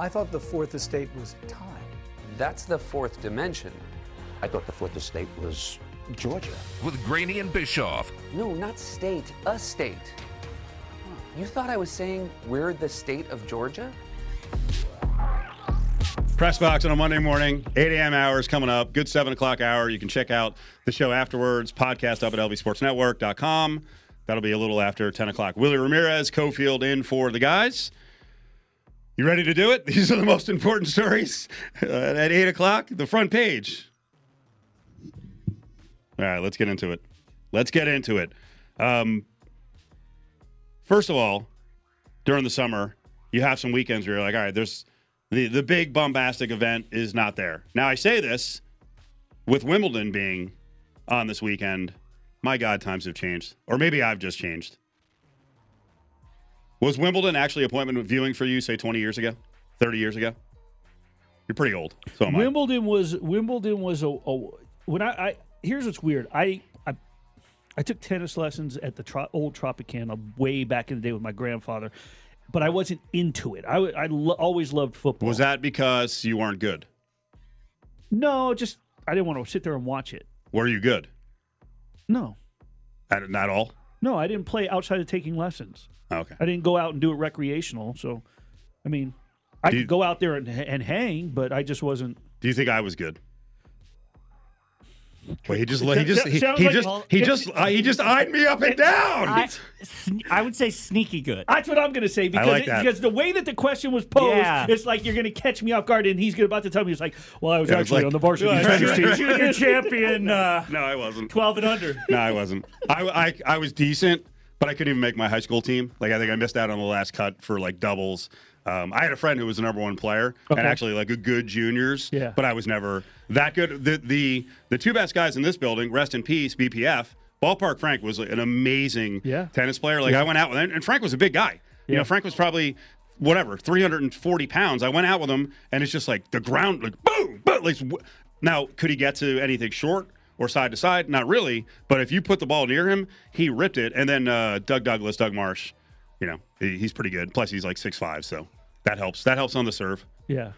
I thought the fourth estate was time. That's the fourth dimension. I thought the fourth estate was Georgia. With Graney and Bischoff. No, not state, a state. You thought I was saying we're the state of Georgia? Press box on a Monday morning, 8 a.m. hours coming up. Good 7 o'clock hour. You can check out the show afterwards. Podcast up at lvsportsnetwork.com. That'll be a little after 10 o'clock. Willie Ramirez, Cofield in for the guys. You ready to do it? These are the most important stories uh, at 8 o'clock. The front page. All right, let's get into it. Let's get into it. Um, first of all, during the summer, you have some weekends where you're like, all right, there's the, the big bombastic event is not there. Now, I say this with Wimbledon being on this weekend. My God, times have changed. Or maybe I've just changed. Was Wimbledon actually appointment viewing for you, say, 20 years ago, 30 years ago? You're pretty old. So am I. Wimbledon was Wimbledon was a, a when I, I here's what's weird. I I, I took tennis lessons at the tro- old Tropicana way back in the day with my grandfather, but I wasn't into it. I lo- always loved football. Was that because you weren't good? No, just I didn't want to sit there and watch it. Were you good? No, At, not all? no, I didn't play outside of taking lessons. Oh, okay. I didn't go out and do it recreational. So, I mean, I Do you- could go out there and, and hang, but I just wasn't. Do you think I was good? Well, he just he just he, Sounds he like- just he just uh, he just eyed me up and down. I, I would say sneaky good. That's what I'm going to say because like it- because the way that the question was posed, Yeah. it's like you're going to catch me off guard, and he's gonna- about to tell me, it's like, well, I was Yeah, it's actually like- on the varsity Yeah, tennis right, team, right, junior champion, uh, no, I wasn't. 12 and under. No, I wasn't. I, I I was decent, but I couldn't even make my high school team. Like I think I missed out on the last cut for like doubles. Um, I had a friend who was the number one player Okay. and actually like a good juniors. Yeah. But I was never that good. The the the two best guys in this building, rest in peace, BPF. Ballpark Frank was an amazing Yeah. tennis player. Like I went out with him, and Frank was a big guy. You know, Frank was probably whatever 340 pounds. I went out with him, and it's just like the ground, like boom, but Like, now, could he get to anything short? Or side to side, not really. But if you put the ball near him, he ripped it. And then uh, Doug Douglas, Doug Marsh, you know, he- he's pretty good. Plus, he's like six five, so that helps. That helps on the serve. Yeah.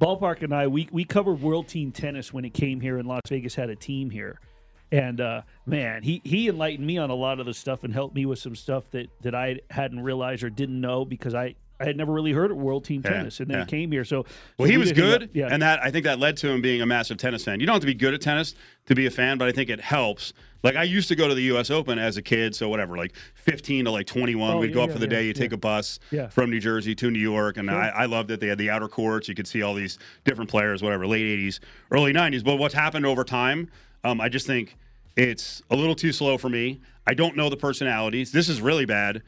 Ballpark and I, we, we covered World Team Tennis when it came here, and Las Vegas had a team here. And uh, man, he, he enlightened me on a lot of the stuff and helped me with some stuff that, that I hadn't realized or didn't know because I, I had never really heard of World Team Yeah, Tennis. And then yeah. he came here. So, Well, so he we was good. Yeah. and that I think that led to him being a massive tennis fan. You don't have to be good at tennis to be a fan, but I think it helps. Like I used to go to the U.S. Open as a kid, so whatever, like 15 to like 21, Oh, we'd go yeah, up for the yeah, day. You yeah. take a bus Yeah. from New Jersey to New York, and I, I loved it. They had the outer courts; you could see all these different players, whatever, late 80s, early 90s. But what's happened over time, um, I just think it's a little too slow for me. I don't know the personalities. This is really bad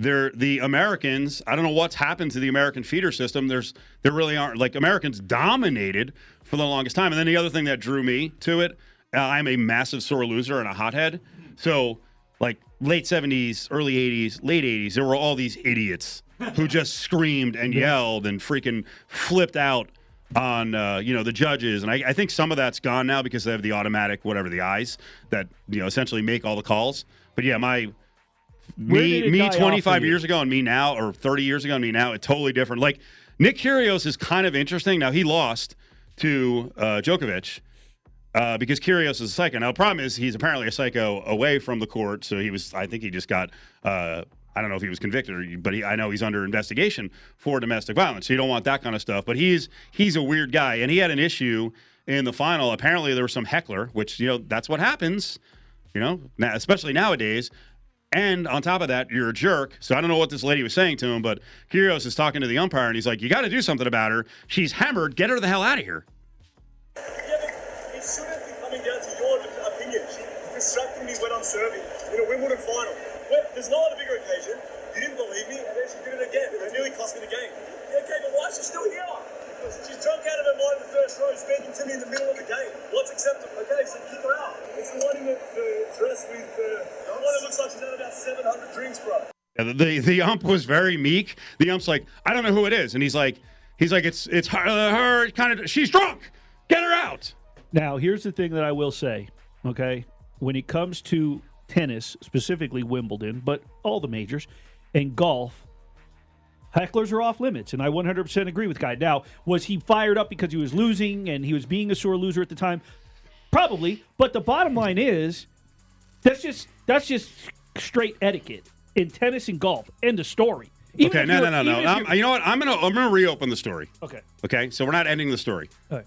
they're the Americans. I don't know what's happened to the American feeder system. There's there really aren't like Americans dominated for the longest time. And then the other thing that drew me to it, uh, I'm a massive sore loser and a hothead. So like late 70s, early 80s, late 80s, there were all these idiots who just screamed and yelled and freaking flipped out on uh, you know the judges. And I, I think some of that's gone now because they have the automatic whatever the eyes that you know essentially make all the calls. But yeah, my me me 25 for you? years ago and me now or 30 years ago and me now it's totally different like nick Kyrgios is kind of interesting now he lost to uh, Djokovic uh, because Kyrgios is a psycho now the problem is he's apparently a psycho away from the court so he was I think he just got uh, I don't know if he was convicted or but he, I know he's under investigation for domestic violence so you don't want that kind of stuff but he's he's a weird guy and he had an issue in the final apparently there was some heckler which you know that's what happens you know, now, especially nowadays. And on top of that, you're a jerk. So I don't know what this lady was saying to him, but Kyrgios is talking to the umpire, and he's like, "You got to do something about her. She's hammered. Get her the hell out of here." Yeah, it shouldn't be coming down to your opinion. She's distracting me when I'm serving in a Wimbledon final. Well, there's no other bigger occasion. You didn't believe me, and then she did it again. It nearly cost me the game. Okay, but why is she still here? She's drunk out of her mind in the first row, speaking to me in the middle of the game. What's acceptable? Okay, so kick her out. It's the one in the, uh, the dress with the, the one that looks like she's had about 700 drinks, bro. Yeah, the, the the ump was very meek. The ump's like, I don't know who it is, and he's like, he's like, it's it's her, her kind of. She's drunk. Get her out. Now, here's the thing that I will say, okay? When it comes to tennis, specifically Wimbledon, but all the majors, and golf, hecklers are off limits. And I 100% agree with Guy. Now, was he fired up because he was losing and he was being a sore loser at the time? Probably. But the bottom line is that's just that's just straight etiquette in tennis and golf. End of story. Even okay, no, no, no, no. even if I'm- you're- you know what? I'm gonna I'm gonna reopen the story. Okay. Okay, so we're not ending the story. All right.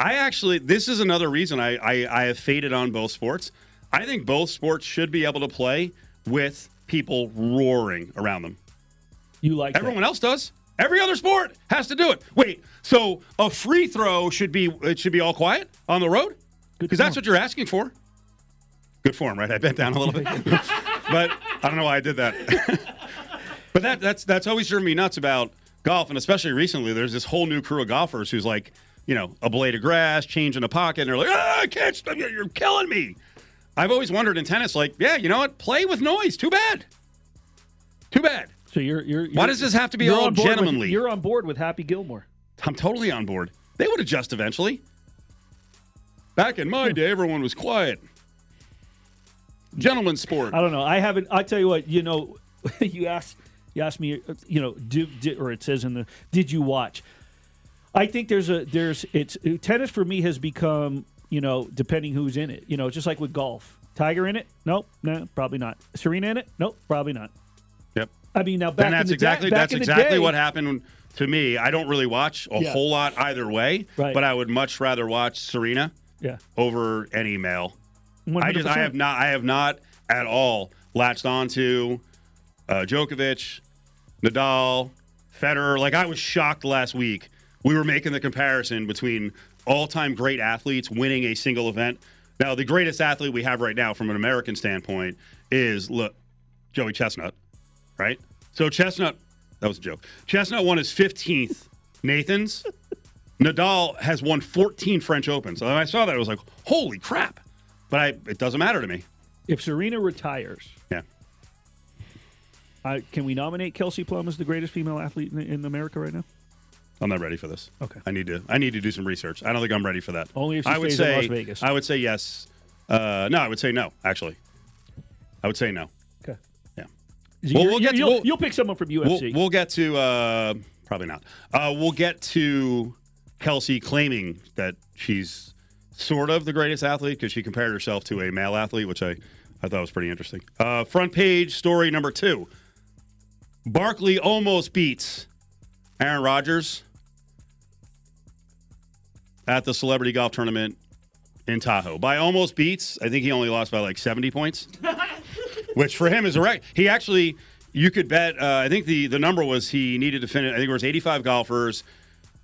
I actually, this is another reason I, I, I have faded on both sports. I think both sports should be able to play with people roaring around them. You like Everyone else does. Every other sport has to do it. Wait, so a free throw should be it should be all quiet on the road? Because that's what you're asking for. Good form, right? I bent down a little bit, but I don't know why I did that. but that that's that's always driven me nuts about golf, and especially recently. There's this whole new crew of golfers who's like, you know, a blade of grass, change in a pocket, and they're like, ah, I can't, stop you, you're killing me. I've always wondered in tennis, like, yeah, you know what? Play with noise. Too bad. Too bad. So you're, you're, Why you're- does this have to be all board with- gentlemanly? you're on board with Happy Gilmore. I'm totally on board. They would adjust eventually. Back in my day, everyone was quiet. Gentleman's sport. I don't know. I haven't. I tell you what. You know, you asked. You asked me. You know, do, did, or it says in the. Did you watch? I think there's a there's it's tennis for me has become you know depending who's in it. You know, just like with golf. Tiger in it? Nope. No, probably not. Serena in it? Nope, probably not. I mean, now back and in that's the exactly day, back that's exactly day- what happened to me. I don't really watch a Yeah. whole lot either way, Right. but I would much rather watch Serena Yeah. over any male. I just I have not I have not at all latched onto uh, Djokovic, Nadal, Federer. Like I was shocked last week. We were making the comparison between all-time great athletes winning a single event. Now, the greatest athlete we have right now, from an American standpoint, is look Joey Chestnut, right? So Chestnut, that was a joke. Chestnut won his 15th Nathan's. Nadal has won 14 French Opens. So when I saw that, I was like, holy crap. But I, it doesn't matter to me. If Serena retires, Yeah. I, can we nominate Kelsey Plum as the greatest female athlete in, in America right now? I'm not ready for this. Okay. I need to. I need to do some research. I don't think I'm ready for that. Only if she I would say. Las Vegas. I would say yes. Uh, no, I would say no. Actually, I would say no. Well, we'll get to- you'll, you'll pick someone from We'll, we'll get to. Uh, probably not. Uh, we'll get to Kelsey claiming that she's sort of the greatest athlete because she compared herself to a male athlete, which I, I thought was pretty interesting. Uh, front page story number two. Barkley almost beats Aaron Rodgers at the celebrity golf tournament in Tahoe. By almost beats, I think he only lost by like 70 points, which for him is a right. He actually, you could bet, uh, I think the, the number was he needed to finish, I think it was 85 golfers.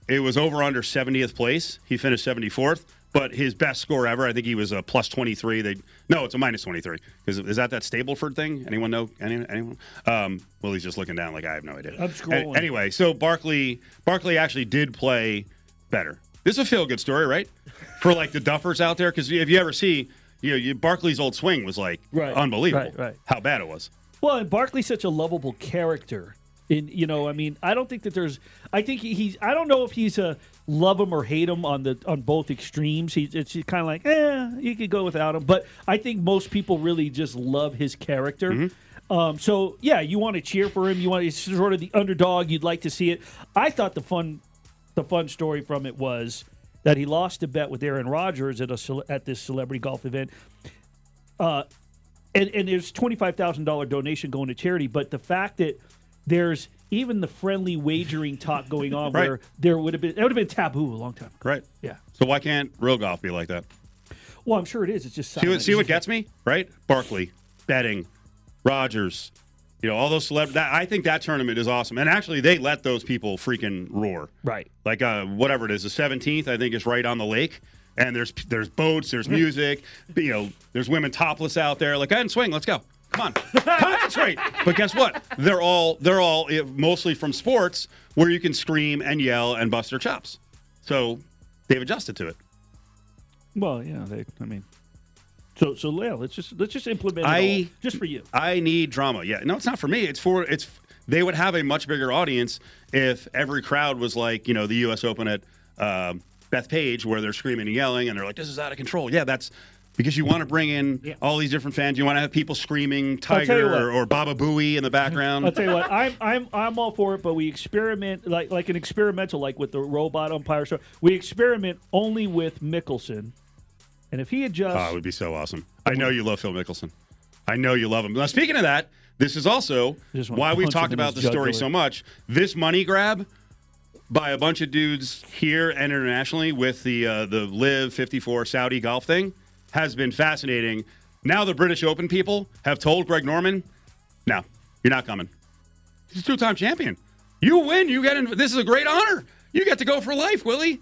It was over under 70th place. He finished 74th, but his best score ever, I think he was a plus 23. They No, it's a minus 23. Is, is that that Stableford thing? Anyone know? Any, anyone? Um, well, he's just looking down like I have no idea. I'm scrolling. Anyway, so Barkley, Barkley actually did play better. This is a feel good story, right? For like the duffers out there, because if you ever see, you know, you, Barkley's old swing was like Right, unbelievable. right, right. How bad it was. Well, and Barkley's such a lovable character. In you know, I mean, I don't think that there's. I think he's. I don't know if he's a love him or hate him on the on both extremes. He's it's kind of like, eh, you could go without him. But I think most people really just love his character. Mm-hmm. Um, so yeah, you want to cheer for him. You want he's sort of the underdog. You'd like to see it. I thought the fun, the fun story from it was that he lost a bet with Aaron Rodgers at a at this celebrity golf event. Uh, and, and there's twenty five thousand dollar donation going to charity. But the fact that there's even the friendly wagering talk going on, Right. where there would have been that would have been taboo a long time. ago. Right. Yeah. So why can't real golf be like that? Well, I'm sure it is. It's just See what, see what gets me, right? Barkley, betting, Rogers, you know, all those celebrities. I think that tournament is awesome. And actually, they let those people freaking roar. right. Like uh, whatever it is, the 17th, I think, is right on the lake. And there's there's boats, there's music, you know, there's women topless out there. Like, I didn't swing, let's go. Come on, concentrate. But guess what? They're all they're all eh, mostly from sports where you can scream and yell and bust their chops. So they've adjusted to it. Well, yeah, they. I mean, so so yeah, let's just let's just implement it I- all, just for you. I need drama. Yeah, no, it's not for me. It's for it's. They would have a much bigger audience if every crowd was like you know the U.S. Open at um Bethpage, where they're screaming and yelling and they're like, "This is out of control." Yeah, that's because you want to bring in all these different fans. You want to have people screaming I'll tell you Tiger or, or Baba Booey in the background. I'll tell you what, I'm I'm I'm all for it, but we experiment like like an experimental, like with the robot umpire show. We experiment only with Mickelson, and if he adjusts, Oh, it would be so awesome. I know you love Phil Mickelson. I know you love him. Now, speaking of that, this is also why we've talked about the story so much. This money grab by a bunch of dudes here and internationally with the uh, the LIV 54 Saudi golf thing has been fascinating. Now the British Open people have told Greg Norman, "No, you're not coming. He's a two-time champion. You win. You get in. This is a great honor. You get to go for life, Willie."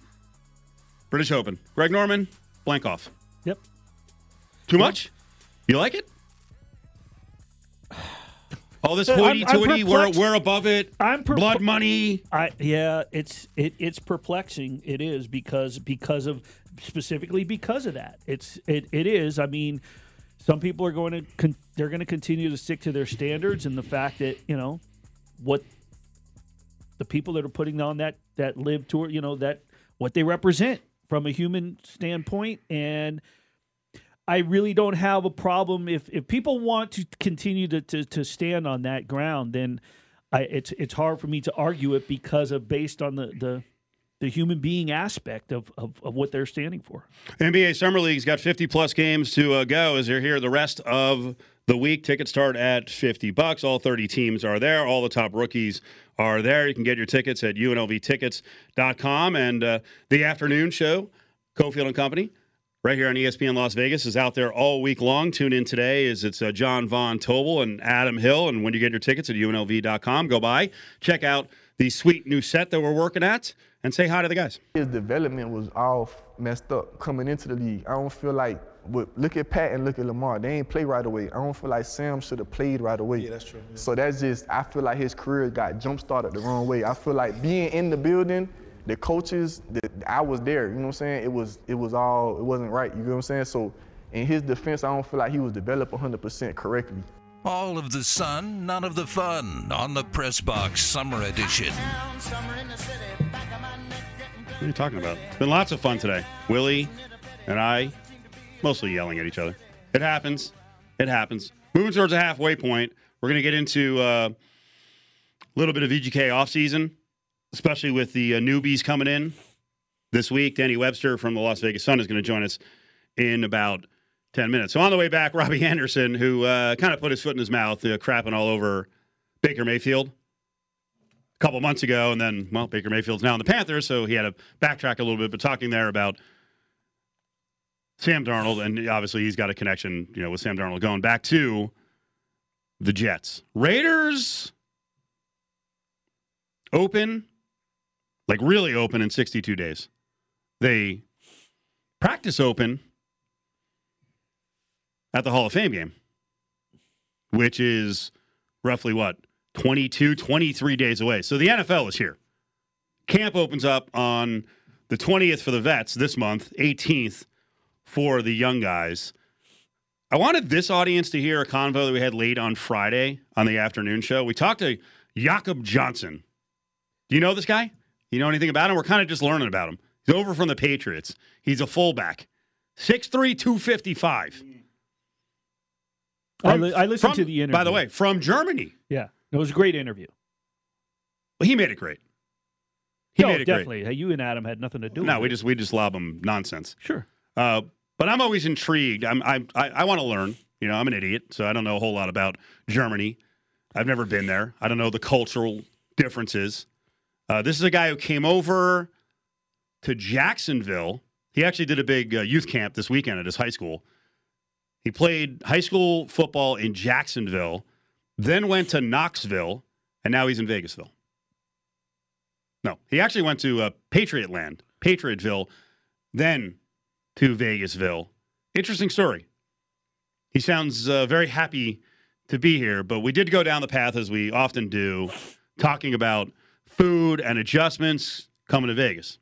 British Open. Greg Norman, blank off. Yep. Too much? You like it? All this hoity-toity, we're, we're above it. I'm perpl- Blood money. I yeah, it's it it's perplexing. It is because because of specifically because of that. It's it it is. I mean, some people are going to con- they're going to continue to stick to their standards and the fact that you know what the people that are putting on that that live tour, you know that what they represent from a human standpoint and. I really don't have a problem if, if people want to continue to, to, to stand on that ground, then I, it's it's hard for me to argue it because of based on the the, the human being aspect of, of, of what they're standing for. NBA Summer League's got 50 plus games to uh, go as they're here the rest of the week. Tickets start at 50 bucks. All 30 teams are there. All the top rookies are there. You can get your tickets at unlvtickets.com. And uh, the afternoon show, Cofield and Company, right here on ESPN Las Vegas, is out there all week long. Tune in today as it's uh, John Von Tobel and Adam Hill. And when you get your tickets at unlv.com, go by, check out the sweet new set that we're working at, and say hi to the guys. His development was all messed up coming into the league. I don't feel like, but look at Pat and look at Lamar. They ain't play right away. I don't feel like Sam should have played right away. Yeah, that's true. So that's just, I feel like his career got jump started the wrong way. I feel like being in the building, the coaches, the, I was there. You know what I'm saying? It was, it was all, it wasn't right. You know what I'm saying? So in his defense, I don't feel like he was developed 100% correctly. All of the sun, none of the fun on the Press Box Summer Edition. What are you talking about? It's been lots of fun today. Willie and I, mostly yelling at each other. It happens. It happens. Moving towards a halfway point, we're going to get into uh, a little bit of VGK offseason, especially with the uh, newbies coming in this week. Danny Webster from the Las Vegas Sun is going to join us in about 10 minutes. So on the way back, Robbie Anderson, who uh, kind of put his foot in his mouth, uh, crapping all over Baker Mayfield a couple months ago, and then well, Baker Mayfield's now in the Panthers, so he had to backtrack a little bit. But talking there about Sam Darnold, and obviously he's got a connection, you know, with Sam Darnold going back to the Jets. Raiders open, like really open in 62 days. They practice open at the Hall of Fame game, which is roughly what 22, 23 days away. So the NFL is here. Camp opens up on the 20th for the vets this month, 18th for the young guys. I wanted this audience to hear a convo that we had late on Friday on the afternoon show. We talked to Jakob Johnson. Do you know this guy? You know anything about him? We're kind of just learning about him. He's over from the Patriots. He's a fullback. 6'3, 255. I, li- I listened from- to the interview. By the way, from Germany. yeah, it was a great interview. Well, he made it great. He no, made it great. definitely. Hey, You and Adam had nothing to do. No, with we it. just we just lob him nonsense. sure. Uh, but I'm always intrigued. I'm, I'm I, I want to learn. You know, I'm an idiot, so I don't know a whole lot about Germany. I've never been there. I don't know the cultural differences. Uh, this is a guy who came over to Jacksonville. He actually did a big uh, youth camp this weekend at his high school. He played high school football in Jacksonville, then went to Knoxville, and now he's in Vegasville. No, he actually went to uh, Patriot Land, Patriotville, then to Vegasville. Interesting story. He sounds uh, very happy to be here, but we did go down the path as we often do, talking about food and adjustments coming to Vegas.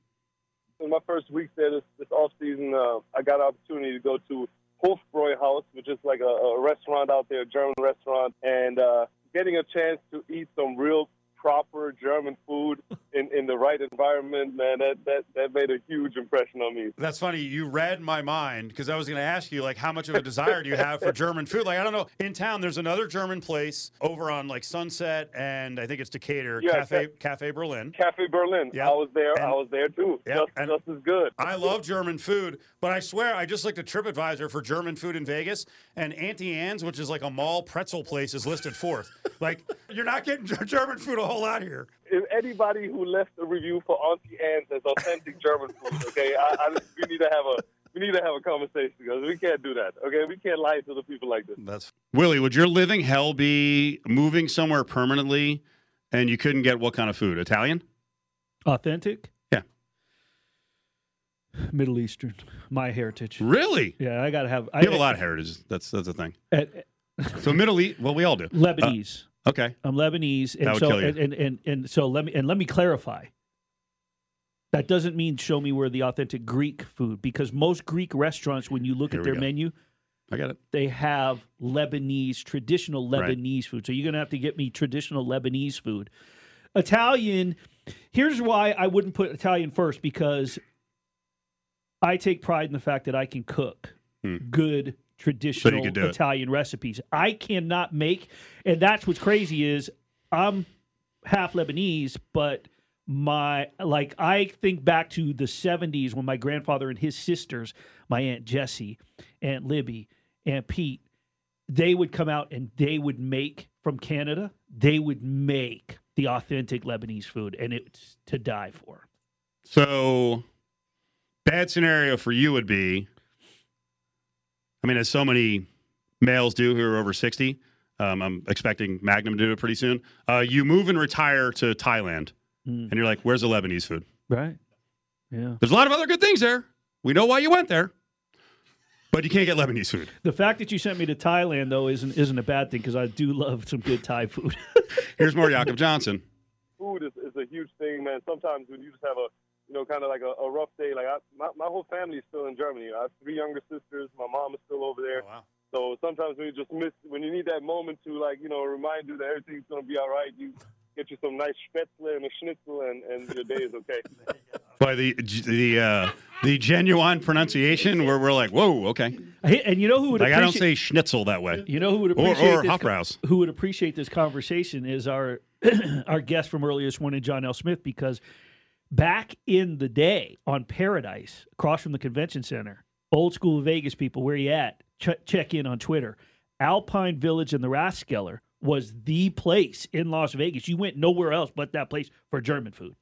In my first week there this, this off season, uh, I got an opportunity to go to Hofbräu House, which is like a, a restaurant out there, a German restaurant, and uh, getting a chance to eat some real proper German food in, in the right environment, man, that, that, that made a huge impression on me. That's funny. You read my mind because I was going to ask you, like, how much of a desire do you have for German food? Like, I don't know. In town, there's another German place over on like Sunset and I think it's Decatur, Yeah, Cafe Cafe Berlin. Cafe Berlin. Yeah. I was there. I was there too. Yeah, just, and- just as good. I love German food, but I swear I just looked at TripAdvisor for German food in Vegas, and Auntie Anne's, which is like a mall pretzel place, is listed fourth. like, you're not getting German food a whole lot here. If anybody who left a review for Auntie Anne's as authentic German food, okay, I, I, we need to have a we need to have a conversation because we can't do that. Okay, we can't lie to the people like this. That's Willie. Would your living hell be moving somewhere permanently, and you couldn't get what kind of food? Italian? Authentic? Yeah. Middle Eastern. My heritage. Really? Yeah, I gotta have. I You have a lot of heritage. That's that's the thing. Uh, So Middle East. Well, we all do. Lebanese. Uh, okay. I'm Lebanese, and so and, and, and and so let me and let me clarify. That doesn't mean show me where the authentic Greek food because most Greek restaurants, when you look Here at their go. menu, I got it. they have Lebanese traditional Right. Lebanese food. So you're gonna have to get me traditional Lebanese food. Italian. Here's why I wouldn't put Italian first because I take pride in the fact that I can cook hmm. good traditional Hmm. do it. Italian recipes. I cannot make, and that's what's crazy is I'm half Lebanese, but my like I think back to the 70s when my grandfather and his sisters, my aunt Jessie, aunt Libby, aunt Pete, they would come out and they would make from Canada. They would make the authentic Lebanese food, and it's to die for. So, bad scenario for you would be I mean, as so many males do who are over 60, um, I'm expecting Magnum to do it pretty soon. Uh, you move and retire to Thailand, and you're like, where's the Lebanese food? Right. Yeah. There's a lot of other good things there. We know why you went there, but you can't get Lebanese food. The fact that you sent me to Thailand though isn't isn't a bad thing because I do love some good Thai food. Here's more Jakob Johnson. food is, is a huge thing, man. Sometimes when you just have a, you know, kind of like a, a rough day, like I, my, my whole family is still in Germany. I have three younger sisters. My mom is still over there. wow. So sometimes when you just miss, when you need that moment to like, you know, remind you that everything's gonna be all right, you get you some nice spätzle and a schnitzel, and, and your day is okay. By the the uh, the genuine pronunciation, where we're like, whoa, okay. Hey, and you know who would Like I don't say schnitzel that way. You know who would appreciate or this Hofbrau's. who would appreciate this conversation is our our guest from earlier this morning, John L. Smith, because back in the day on Paradise, across from the convention center, old school Vegas people, where you at? Ch- check in on Twitter. Alpine Village and the Rathskeller was the place in Las Vegas. You went nowhere else but that place for German food.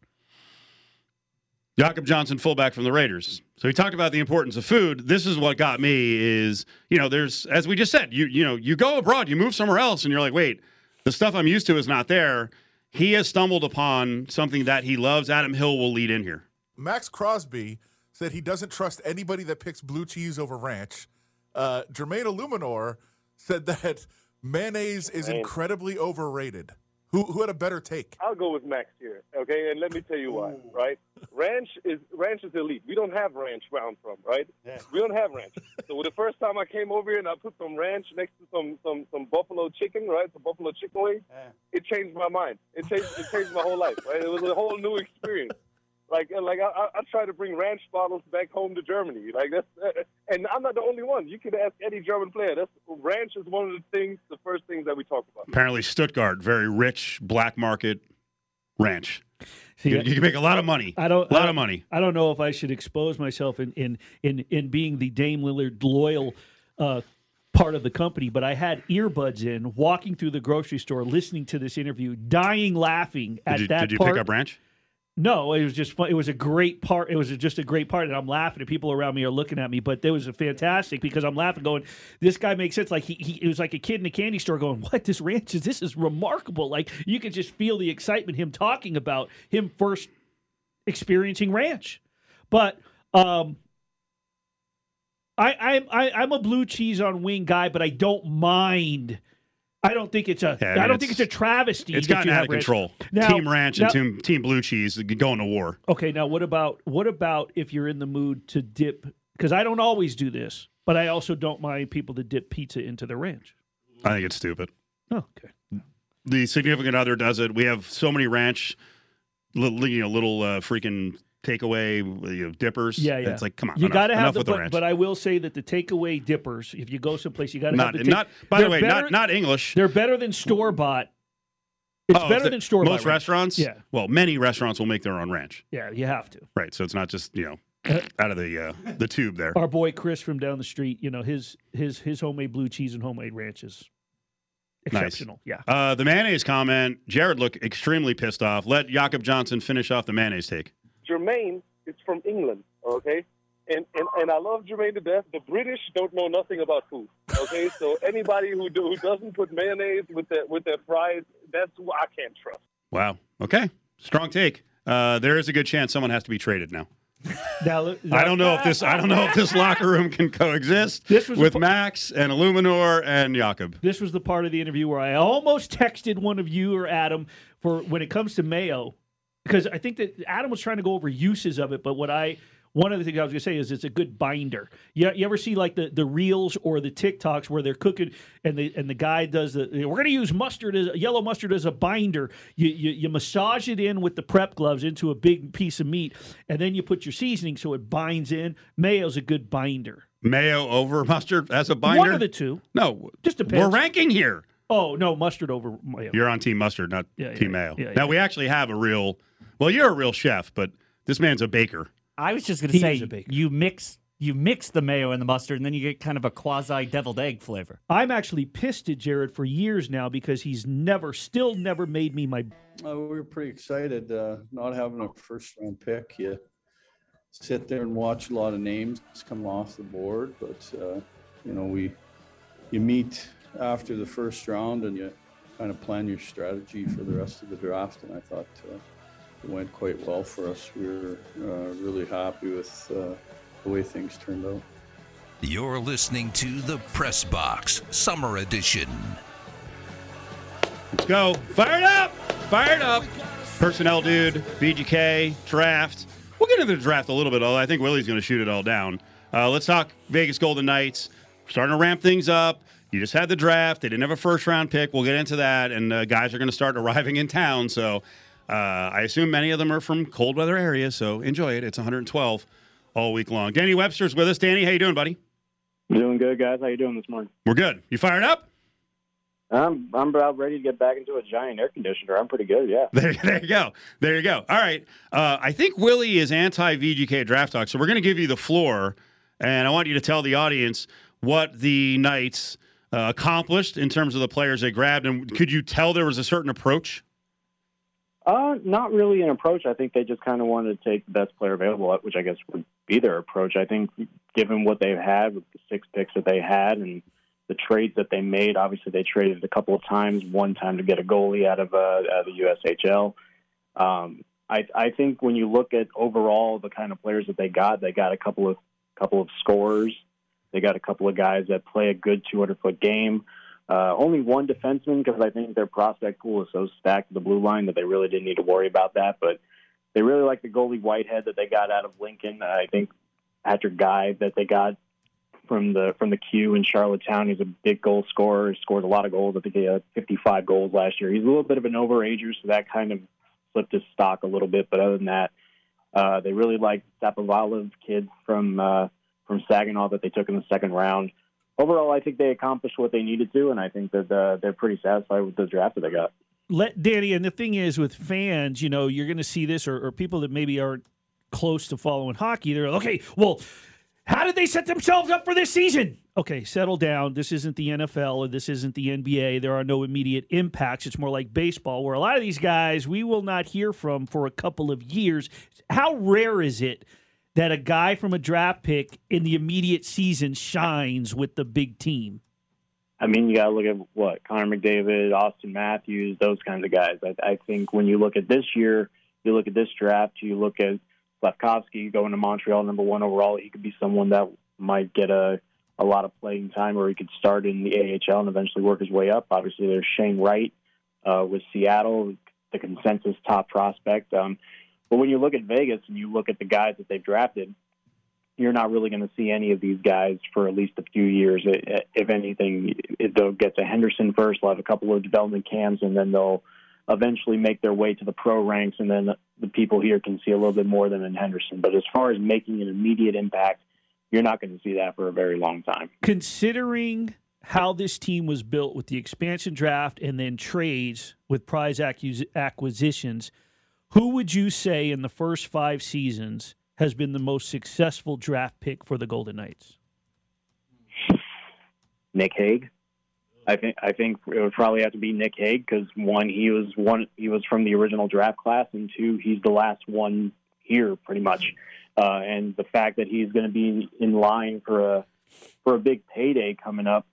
Jakob Johnson, fullback from the Raiders. So he talked about the importance of food. This is what got me is, you know, there's as we just said, you you know, you go abroad, you move somewhere else, and you're like, wait, the stuff I'm used to is not there. He has stumbled upon something that he loves. Adam Hill will lead in here. Maxx Crosby said he doesn't trust anybody that picks blue cheese over ranch. Uh, Jermaine Eluemunor said that mayonnaise is incredibly overrated. Who, who had a better take? I'll go with Max here, okay? And let me tell you why, right? Ranch is ranch is elite. We don't have ranch where I'm from, right? We don't have ranch. So the first time I came over here and I put some ranch next to some some some buffalo chicken, right? Some buffalo chicken wings, it changed my mind. It changed it changed my whole life. Right? It was a whole new experience. Like like I, I I try to bring ranch bottles back home to Germany. Like that's and I'm not the only one. You can ask any German player. That's ranch is one of the things, the first things that we talk about. Apparently, Stuttgart, very rich black market ranch. See, you, you can make a lot of money. I don't. a lot I- of money. I don't know if I should expose myself in in in, in being the Dame Lillard loyal uh, part of the company, but I had earbuds in, walking through the grocery store, listening to this interview, dying laughing at Did you, that did you part. pick up ranch? No, it was just fun. It was a great part. It was just a great part, and I'm laughing, and people around me are looking at me. But it was fantastic because I'm laughing, going, "This guy makes sense." Like he, he, it was like a kid in a candy store going, "What? This ranch is this is remarkable." Like you could just feel the excitement him talking about him first experiencing ranch. But um, I, I'm I, I'm a blue cheese on wing guy, but I don't mind. I don't think it's a. Yeah, I I, don't think it's a travesty. It's gotten out of control. Now- team Ranch now- and team, team Blue Cheese going to war. Okay, now what about what about if you're in the mood to dip? Because I don't always do this, but I also don't mind people to dip pizza into the ranch. I think it's stupid. Oh, okay. The significant other does it. We have so many ranch, little, you know, little uh, freaking takeaway you know, dippers. Yeah, yeah. It's like, come on, you got to have the, with the but, ranch. but I will say that the takeaway dippers, if you go someplace, you got to not, have the not. By the way, better- not not English. They're better than store bought. It's Oh, better the- than store bought. Most restaurants. Yeah, Well, many restaurants will make their own ranch. yeah, you have to. Right. So it's not just you know out of the uh, the tube there. Our boy Chris from down the street, you know his his his homemade blue cheese and homemade ranch is exceptional. Yeah. Uh, the mayonnaise comment. Jared looked extremely pissed off. Let Jakob Johnson finish off the mayonnaise take. Jermaine is from England, okay? And, and and I love Jermaine to death. The British don't know nothing about food, okay? so anybody who do, who doesn't put mayonnaise with their with their fries, that's who I can't trust. Wow. Okay. Strong take. Uh, there is a good chance someone has to be traded now. Now, I don't know if this. I don't know if this locker room can coexist This was with po- Max and Eluemunor and Jakob. This was the part of the interview where I almost texted one of you or Adam for when it comes to mayo, because I think that Adam was trying to go over uses of it. But what I one of the things I was going to say is it's a good binder. You, you ever see like the, the reels or the TikToks where they're cooking and the and the guy does the we're going to use mustard as yellow mustard as a binder. You, you you massage it in with the prep gloves into a big piece of meat, and then you put your seasoning so it binds in. Mayo's a good binder. Mayo over mustard as a binder. One of the two. No, Just depends. We're ranking here. Oh no, mustard over mayo. You're on Team Mustard, not Yeah, yeah, Team Mayo. yeah. Now we actually have a real. Well, you're a real chef, but this man's a baker. I was just going to say you mix you mix the mayo and the mustard, and then you get kind of a quasi deviled egg flavor. I'm actually pissed at Jared for years now because he's never, still never made me my. Uh, we were pretty excited uh, not having a first round pick. You sit there and watch a lot of names come off the board, but uh, you know we you meet after the first round and you kind of plan your strategy for the rest of the draft. And I thought uh, it went quite well for us. We were uh, really happy with uh, the way things turned out. You're listening to the Press Box Summer Edition. Let's go. Fire it up. Fire it up. Personnel dude, VGK, draft. We'll get into the draft a little bit, although I think Willie's going to shoot it all down. Uh, let's talk Vegas Golden Knights. We're starting to ramp things up. You just had the draft. They didn't have a first round pick. We'll get into that. And uh, guys are going to start arriving in town. So uh, I assume many of them are from cold weather areas. So enjoy it. It's 112 all week long. Danny Webster's with us. Danny, how you doing, buddy? Doing good, guys. How you doing this morning? We're good. You fired up? I'm I'm about ready to get back into a giant air conditioner. I'm pretty good, yeah. There, there you go. There you go. All right. Uh, I think Willie is anti VGK draft talk, so we're going to give you the floor, and I want you to tell the audience what the Knights uh, accomplished in terms of the players they grabbed, and could you tell there was a certain approach? Uh, not really an approach. I think they just kind of wanted to take the best player available, which I guess would be their approach. I think, given what they've had with the six picks that they had and the trades that they made, obviously they traded a couple of times. One time to get a goalie out of, uh, out of the USHL. Um, I, I think when you look at overall the kind of players that they got, they got a couple of couple of scorers. They got a couple of guys that play a good 200 foot game. Uh, only one defenseman because I think their prospect pool is so stacked to the blue line that they really didn't need to worry about that. But they really like the goalie Whitehead that they got out of Lincoln. I think Patrick Guay that they got from the from the Q in Charlottetown. He's a big goal scorer. He scored a lot of goals. I think he had 55 goals last year. He's a little bit of an overager, so that kind of flipped his stock a little bit. But other than that, uh, they really like Sapovaliv kid from uh, from Saginaw that they took in the second round. Overall, I think they accomplished what they needed to, and I think that uh, they're pretty satisfied with the draft that they got. Let Danny, and the thing is with fans, you know, you're going to see this, or, or people that maybe aren't close to following hockey. They're like, okay. Well, how did they set themselves up for this season? Okay, settle down. This isn't the NFL or this isn't the NBA. There are no immediate impacts. It's more like baseball, where a lot of these guys we will not hear from for a couple of years. How rare is it that a guy from a draft pick in the immediate season shines with the big team? I mean, you got to look at what Connor McDavid, Auston Matthews, those kinds of guys. I, I think when you look at this year, you look at this draft, you look at Slavkovsky going to Montreal, number one overall. He could be someone that might get a a lot of playing time, or he could start in the AHL and eventually work his way up. Obviously, there's Shane Wright uh, with Seattle, the consensus top prospect. Um, but when you look at Vegas and you look at the guys that they've drafted, you're not really going to see any of these guys for at least a few years. If anything, they'll get to Henderson first. They'll have a couple of development camps, and then they'll eventually make their way to the pro ranks. And then the people here can see a little bit more than in Henderson. But as far as making an immediate impact, you're not going to see that for a very long time. Considering how this team was built with the expansion draft and then trades with prize acquisitions, who would you say in the first five seasons? has been the most successful draft pick for the Golden Knights? Nick Hague. I think I think it would probably have to be Nick Hague because one, he was one he was from the original draft class, and two, he's the last one here pretty much. Uh, and the fact that he's going to be in line for a for a big payday coming up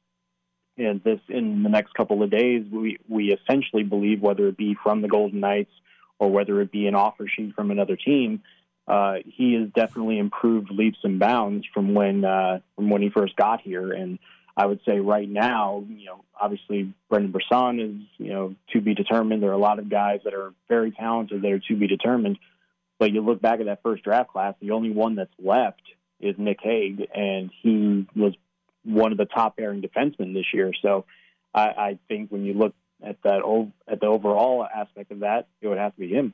in this in the next couple of days, we we essentially believe whether it be from the Golden Knights or whether it be an offer sheet from another team, uh, he has definitely improved leaps and bounds from when uh, from when he first got here. And I would say right now, you know, obviously Brendan Brisson is you know to be determined. There are a lot of guys that are very talented that are to be determined. But you look back at that first draft class, the only one that's left is Nick Hague, and he was one of the top pairing defensemen this year. So I, I think when you look at that at the overall aspect of that, it would have to be him.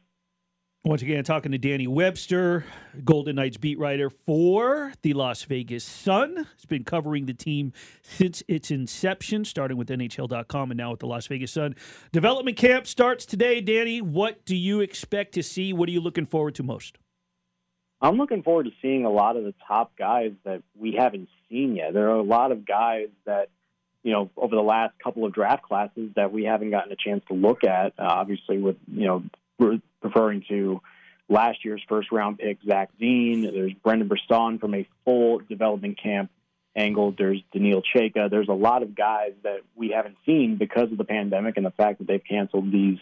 Once again, talking to Danny Webster, Golden Knights beat writer for the Las Vegas Sun. He's been covering the team since its inception, starting with NHL.com and now with the Las Vegas Sun. Development camp starts today. Danny, what do you expect to see? What are you looking forward to most? I'm looking forward to seeing a lot of the top guys that we haven't seen yet. There are a lot of guys that, you know, over the last couple of draft classes that we haven't gotten a chance to look at. Uh, obviously, with, you know, referring to last year's first round pick, Zach Zine. There's Brendan Brisson from a full development camp angle. There's Daniil Chayka. There's a lot of guys that we haven't seen because of the pandemic and the fact that they've canceled these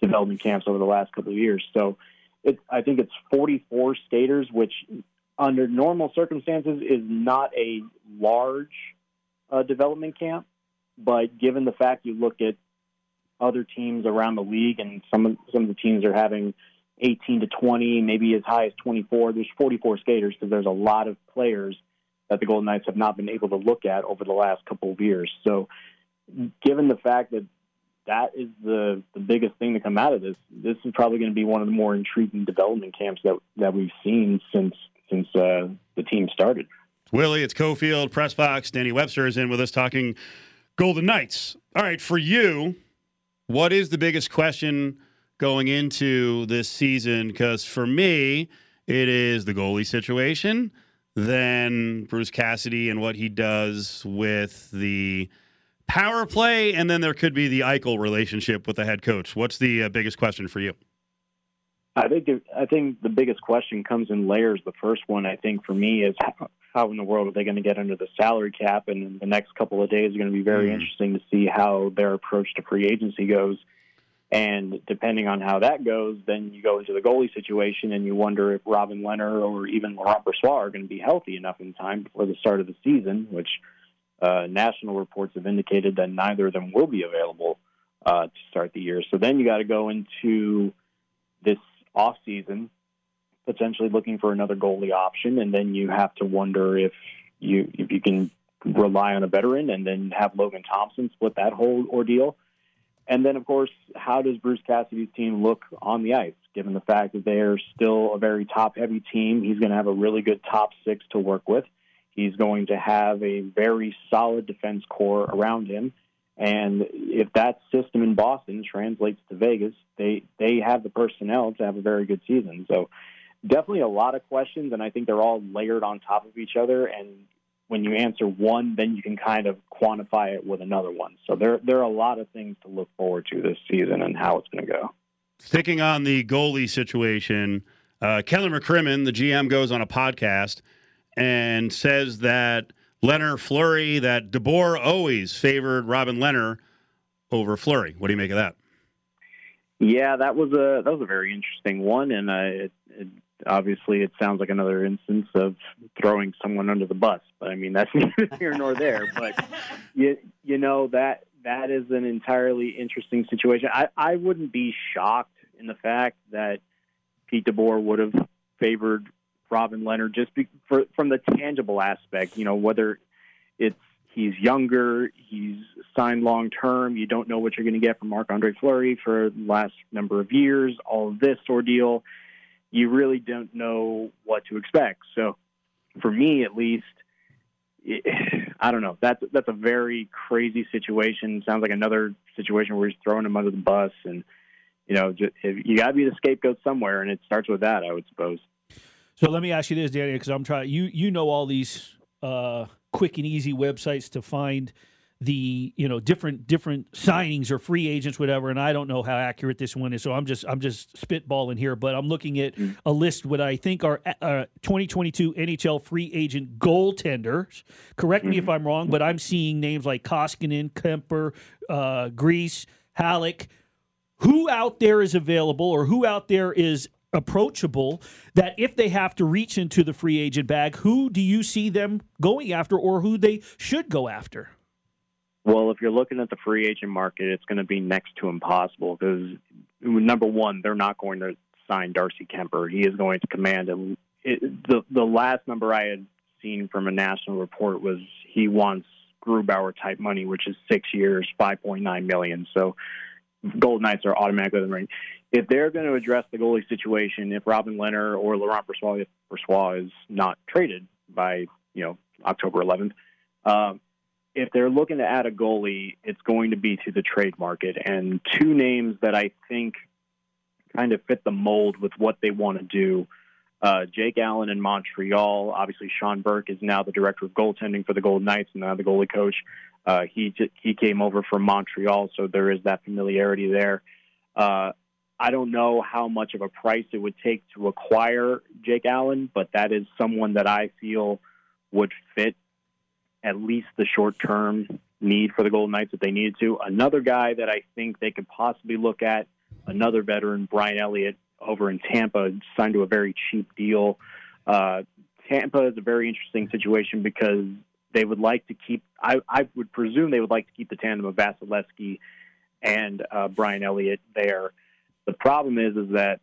development camps over the last couple of years. So it, I think it's 44 skaters, which under normal circumstances is not a large uh, development camp. But given the fact you look at other teams around the league, and some of, some of the teams are having 18 to 20, maybe as high as 24. There's 44 skaters because there's a lot of players that the Golden Knights have not been able to look at over the last couple of years. So, given the fact that that is the the biggest thing to come out of this, this is probably going to be one of the more intriguing development camps that that we've seen since since uh, the team started. Willie, it's Cofield, press box. Danny Webster is in with us talking Golden Knights. All right, for you, what is the biggest question going into this season? Because for me, it is the goalie situation, then Bruce Cassidy and what he does with the power play, and then there could be the Eichel relationship with the head coach. What's the uh, biggest question for you? I think I think the biggest question comes in layers. The first one, I think, for me is how, how in the world are they going to get under the salary cap? And the next couple of days are going to be very mm. interesting to see how their approach to free agency goes. And depending on how that goes, then you go into the goalie situation and you wonder if Robin Lehner or even Laurent Brossoit are going to be healthy enough in time before the start of the season, which uh, national reports have indicated that neither of them will be available uh, to start the year. So then you got to go into this off season potentially looking for another goalie option, and then you have to wonder if you if you can rely on a veteran and then have Logan Thompson split that whole ordeal. And then, of course, how does Bruce Cassidy's team look on the ice, given the fact that they are still a very top heavy team? He's going to have a really good top six to work with. He's going to have a very solid defense core around him. And if that system in Boston translates to Vegas, they, they have the personnel to have a very good season. So definitely a lot of questions, and I think they're all layered on top of each other. And when you answer one, then you can kind of quantify it with another one. So there there are a lot of things to look forward to this season and how it's going to go. Sticking on the goalie situation, uh, Kelly McCrimmon, the GM, goes on a podcast and says that Lehner Fleury, that DeBoer always favored Robin Lehner over Fleury. What do you make of that? Yeah, that was a that was a very interesting one, and uh, it, it obviously, it sounds like another instance of throwing someone under the bus. But I mean, that's neither here nor there. But you you know that that is an entirely interesting situation. I I wouldn't be shocked in the fact that Pete DeBoer would have favored Robin Lehner just be, for, from the tangible aspect. You know, whether it's he's younger, he's signed long term, you don't know what you're going to get from Marc Andre Fleury for the last number of years, all of this ordeal, you really don't know what to expect. So, for me at least, I don't know. That's that's a very crazy situation. Sounds like another situation where he's throwing him under the bus, and you know, just, you got to be the scapegoat somewhere, and it starts with that, I would suppose. So let me ask you this, Danny, because I'm trying. You you know all these uh, quick and easy websites to find the you know different different signings or free agents whatever and i don't know how accurate this one is so i'm just i'm just spitballing here but i'm looking at a list what i think are uh, 2022 nhl free agent goaltenders correct me if i'm wrong but i'm seeing names like koskinen kuemper uh, greiss halak who out there is available or who out there is approachable that if they have to reach into the free agent bag, who do you see them going after or who they should go after? Well, if you're looking at the free agent market, it's going to be next to impossible because number one, they're not going to sign Darcy Kuemper. He is going to command a, it, the the last number I had seen from a national report was he wants Grubauer type money, which is six years, five point nine million. So Golden Knights are automatically in the ring. If they're going to address the goalie situation, if Robin Lehner or Laurent Brossoit, Brossoit is not traded by you know October 11th, um, if they're looking to add a goalie, it's going to be to the trade market. And two names that I think kind of fit the mold with what they want to do. Uh, Jake Allen in Montreal. Obviously, Sean Burke is now the director of goaltending for the Golden Knights and now the goalie coach. Uh, he he came over from Montreal, so there is that familiarity there. Uh, I don't know how much of a price it would take to acquire Jake Allen, but that is someone that I feel would fit at least the short term need for the Golden Knights if they needed to. Another guy that I think they could possibly look at, another veteran, Brian Elliott over in Tampa, signed to a very cheap deal. Uh, Tampa is a very interesting situation because they would like to keep, I, I would presume they would like to keep the tandem of Vasilevskiy and uh, Brian Elliott there. The problem is, is that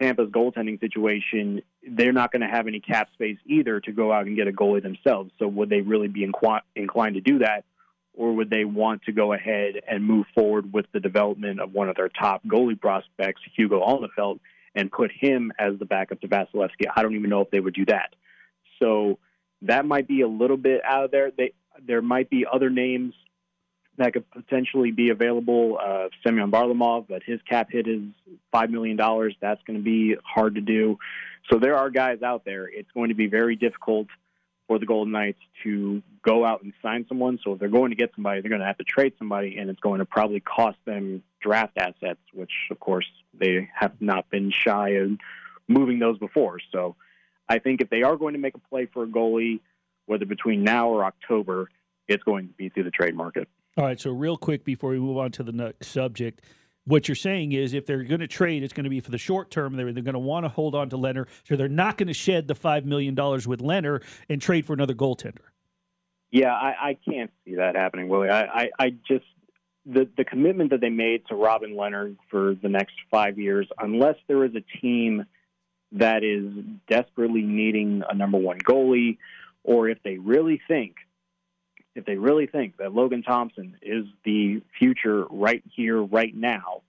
Tampa's goaltending situation, they're not going to have any cap space either to go out and get a goalie themselves. So would they really be inqu- inclined to do that? Or would they want to go ahead and move forward with the development of one of their top goalie prospects, Hugo Alnefelt, and put him as the backup to Vasilevskiy? I don't even know if they would do that. So that might be a little bit out of there. They, there might be other names that could potentially be available. Uh, Semyon Varlamov, but his cap hit is five million dollars. That's going to be hard to do. So there are guys out there. It's going to be very difficult for the Golden Knights to go out and sign someone. So if they're going to get somebody, they're going to have to trade somebody, and it's going to probably cost them draft assets, which of course they have not been shy of moving those before. So I think if they are going to make a play for a goalie, whether between now or October, it's going to be through the trade market. All right, so real quick before we move on to the next subject, what you're saying is if they're going to trade, it's going to be for the short term. They're, they're going to want to hold on to Lehner, so they're not going to shed the $5 million with Lehner and trade for another goaltender. Yeah, I, I can't see that happening, Willie. I, I, I just the the commitment that they made to Robin Lehner for the next five years, unless there is a team that is desperately needing a number one goalie, or if they really think if they really think that Logan Thompson is the future right here, right now,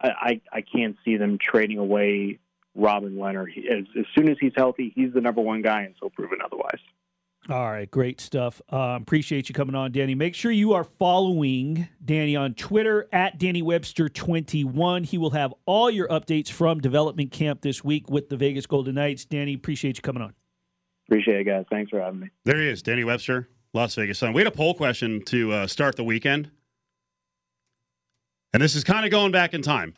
I, I, I can't see them trading away Robin Lehner. He, as, as soon as he's healthy, he's the number one guy until proven otherwise. All right, great stuff. Uh, appreciate you coming on, Danny. Make sure you are following Danny on Twitter at Danny Webster21. He will have all your updates from development camp this week with the Vegas Golden Knights. Danny, appreciate you coming on. Appreciate it, guys. Thanks for having me. There he is, Danny Webster, Las Vegas Sun. We had a poll question to uh, start the weekend. And this is kind of going back in time.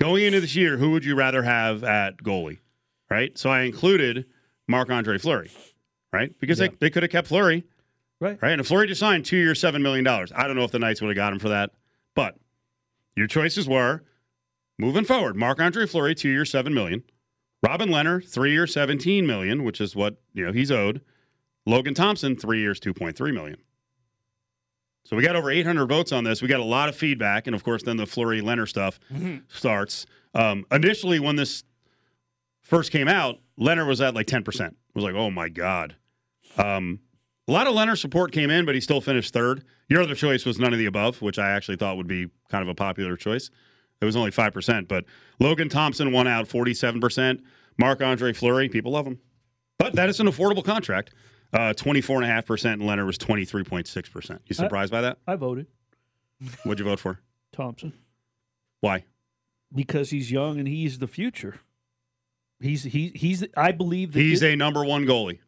Going into this year, who would you rather have at goalie? Right? So I included Marc Andre Fleury, right? Because Yeah. they, they could have kept Fleury. Right. Right. And if Fleury just signed two years, $7 million, I don't know if the Knights would have got him for that. But your choices were moving forward, Marc Andre Fleury, two years, seven million. Robin Lehner, three years, seventeen million, which is what you know he's owed. Logan Thompson, three years, two point three million. So we got over 800 votes on this. We got a lot of feedback, and of course, then the Fleury Lehner stuff starts. Um, initially, when this first came out, Lehner was at like 10%. It was like, oh my god. Um, a lot of Lehner support came in, but he still finished third. Your other choice was none of the above, which I actually thought would be kind of a popular choice. It was only 5%, but Logan Thompson won out 47%. Marc Andre Fleury, people love him. But that is an affordable contract. Uh, 24.5%, and Lehner was 23.6%. You surprised by that? I voted What'd you vote for? Thompson Why? because he's young and he's the future. He's he he's. I believe that He's a number one goalie.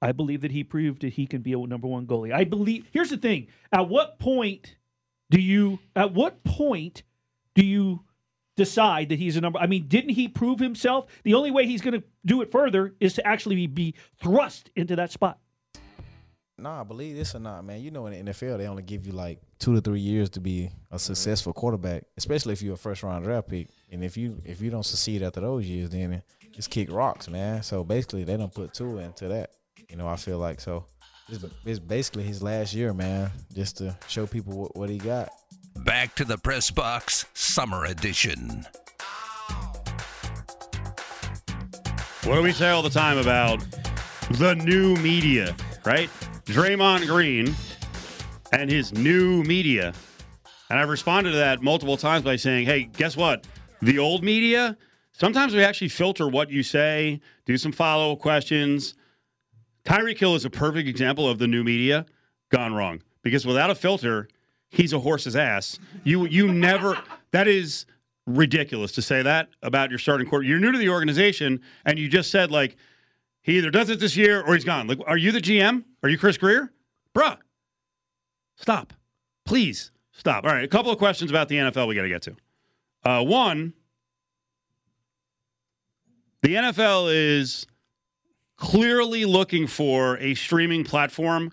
I believe that he proved that he can be a number one goalie. I believe. Here's the thing: at what point do you? At what point do you decide that he's a number? I mean, didn't he prove himself? The only way he's going to do it further is to actually be, be thrust into that spot. Nah, I believe this or not, man. You know, in the NFL, they only give you like two to three years to be a mm-hmm. successful quarterback, especially if you're a first round draft pick. And if you if you don't succeed after those years, then it's kick rocks, man. So basically, they don't put two into that. You know, I feel like so. It's, it's basically his last year, man, just to show people what, what he got. Back to the press box, summer edition. What do we say all the time about the new media, right? Draymond Green and his new media. And I've responded to that multiple times by saying, hey, guess what? The old media, sometimes we actually filter what you say, do some follow up questions. Tyreek Hill is a perfect example of the new media gone wrong because without a filter, he's a horse's ass. You you never that is ridiculous to say that about your starting quarter. You're new to the organization and you just said like he either does it this year or he's gone. Like are you the GM? Are you Chris Grier? Bruh. Stop. Please stop. All right, a couple of questions about the NFL we got to get to. Uh, one, the NFL is clearly looking for a streaming platform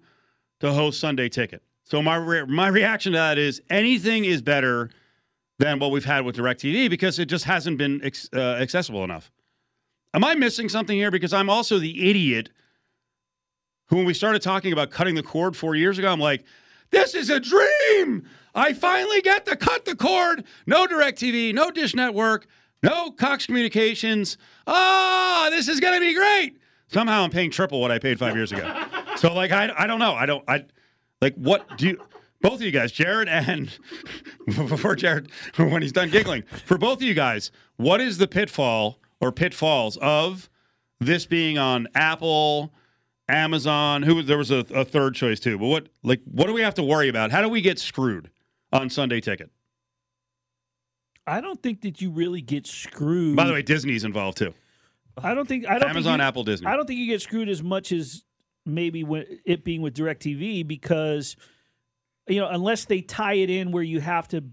to host Sunday Ticket. So my re- my reaction to that is anything is better than what we've had with DirecTV because it just hasn't been ex- uh, accessible enough. Am I missing something here? Because I'm also the idiot who, when we started talking about cutting the cord four years ago, I'm like, this is a dream. I finally get to cut the cord. No DirecTV, no Dish Network, no Cox Communications. Ah, this is going to be great. Somehow I'm paying triple what I paid five years ago. so, like, I, I don't know. I don't, I, like, what do you, both of you guys, Jared and before Jared, when he's done giggling, for both of you guys, what is the pitfall or pitfalls of this being on Apple, Amazon? Who there was a, a third choice too, but what like what do we have to worry about? How do we get screwed on Sunday Ticket? I don't think that you really get screwed. By the way, Disney's involved too. I don't think I don't Amazon, think you, Apple, Disney. I don't think you get screwed as much as maybe when it being with DirecTV because you know unless they tie it in where you have to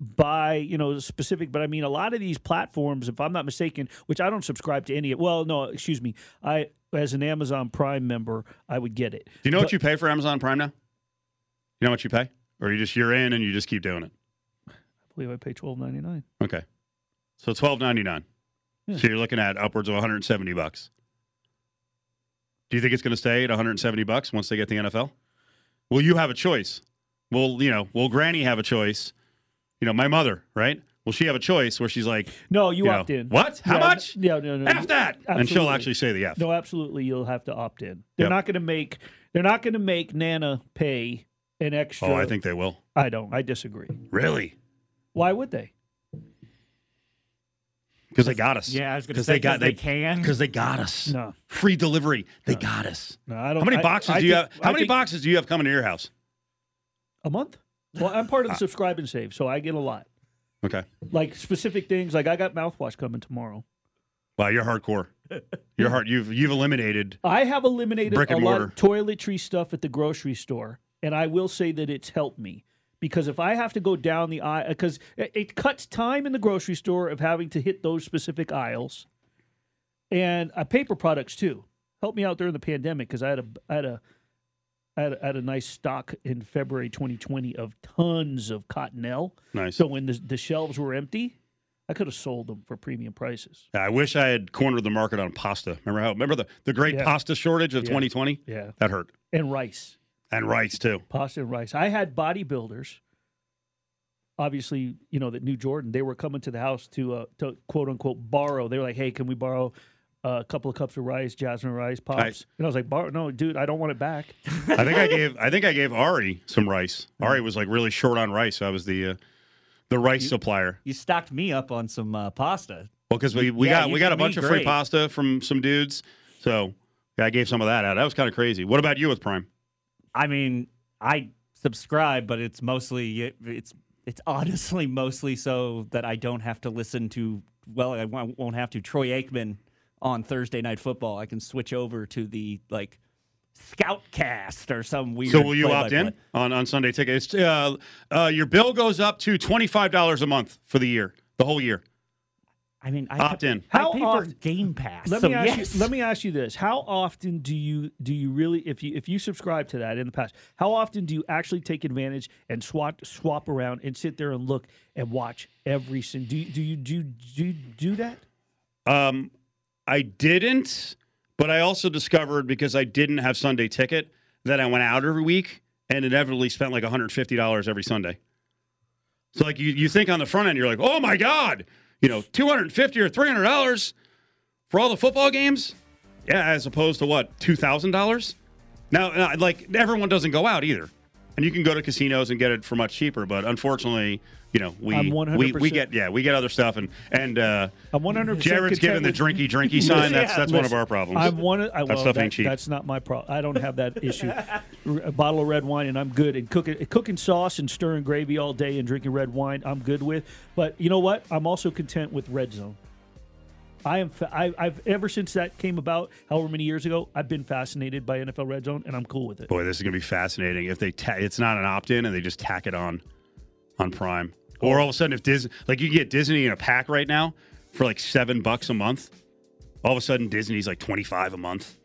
buy you know specific but I mean a lot of these platforms if I'm not mistaken which I don't subscribe to any well no excuse me I as an Amazon Prime member I would get it. Do you know But- what you pay for Amazon Prime now? You know what you pay, or you just you're in and you just keep doing it? I believe I pay twelve ninety nine. Okay, so twelve ninety nine. So you're looking at upwards of 170 bucks. Do you think it's going to stay at 170 bucks once they get the NFL? Will you have a choice? Will you know? Will Granny have a choice? You know, my mother, right? Will she have a choice where she's like, No, you, know, opt in. What? How Yeah, much? Yeah, no, no. F that, and she'll actually say the F. No, absolutely, you'll have to opt in. They're Yep. not going to make. They're not going to make Nana pay an extra. Oh, I think they will. I don't. I disagree. Really? Why would they? Because they got us. Yeah, I was gonna Because say, they got 'cause they can. Because they got us. No. Free delivery. They got us. No, I don't. How many I- boxes I do you think- have? How I many think boxes do you have coming to your house? A month. Well, I'm part of the subscribe and save, so I get a lot. Okay. Like specific things. Like I got mouthwash coming tomorrow. Wow, you're hardcore. You're hard. You've you've eliminated. I have eliminated Brick a and lot of toiletry stuff at the grocery store, and I will say that it's helped me because if I have to go down the aisle, because it, it cuts time in the grocery store of having to hit those specific aisles, and uh, paper products too. Helped me out during the pandemic because I had a I had a I had, a, I had a nice stock in February 2020 of tons of Cottonelle. Nice. So when the, the shelves were empty, I could have sold them for premium prices. I wish I had cornered the market on pasta. Remember how? Remember the, the great Yeah. pasta shortage of Yeah. 2020? Yeah. that hurt. And rice. And rice too. Pasta and rice. I had bodybuilders. Obviously, you know that New Jordan. They were coming to the house to, uh, to quote unquote borrow. They were like, "Hey, can we borrow uh, a couple of cups of rice, jasmine rice pops?" and I was like, "Borrow? No, dude, I don't want it back." I think I gave I think I gave Ari some rice. Ari was like really short on rice, so I was the uh, the rice supplier. You stocked me up on some uh, pasta. Well, because we, we Yeah, got we got a bunch me of free pasta from some dudes, so yeah, I gave some of that out. That was kind of crazy. What about you with Prime? I mean, I subscribe, but it's mostly it's it's honestly mostly so that I don't have to listen to well, I won't won't have to Troy Aikman on Thursday night football. I can switch over to the like Scoutcast or some weird. So will you opt in on, on Sunday ticket? It's uh, uh, your bill goes up to twenty five dollars a month for the year, the whole year. I mean, I opt in. I How pay often- for Game Pass. Let so me ask yes. you. Let me ask you this: How often do you do you really, if you if you subscribe to that in the past, how often do you actually take advantage and swap swap around and sit there and look and watch every single? Do you, do you do do you do that? Um, I didn't, but I also discovered because I didn't have Sunday ticket that I went out every week and inevitably spent like one hundred fifty dollars every Sunday. So like you, you think on the front end, you're like, oh my god, you know, two hundred fifty or three hundred dollars for all the football games. Yeah, as opposed to what two thousand dollars. Now, like everyone doesn't go out either, and you can go to casinos and get it for much cheaper. But unfortunately, you know, we we, we get yeah, we get other stuff, and and uh, I'm 100. Jared's giving the drinky drinky sign. That's that's one of our problems. I'm one. I, that well, stuff that- ain't cheap. That's not my problem. I don't have that issue. A bottle of red wine and I'm good. And cooking cooking sauce and stirring gravy all day and drinking red wine, I'm good with. But you know what? I'm also content with Red Zone. I am. Fa- I, I've ever since that came about, however many years ago, I've been fascinated by NFL Red Zone, and I'm cool with it. Boy, this is gonna be fascinating. If they ta- it's not an opt in and they just tack it on on Prime, or all of a sudden if Disney like you can get Disney in a pack right now for like seven bucks a month. All of a sudden Disney's like twenty five a month,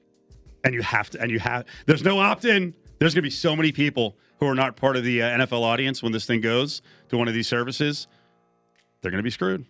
and you have to and you have there's no opt in. There's gonna be so many people who are not part of the uh, NFL audience when this thing goes to one of these services. They're gonna be screwed.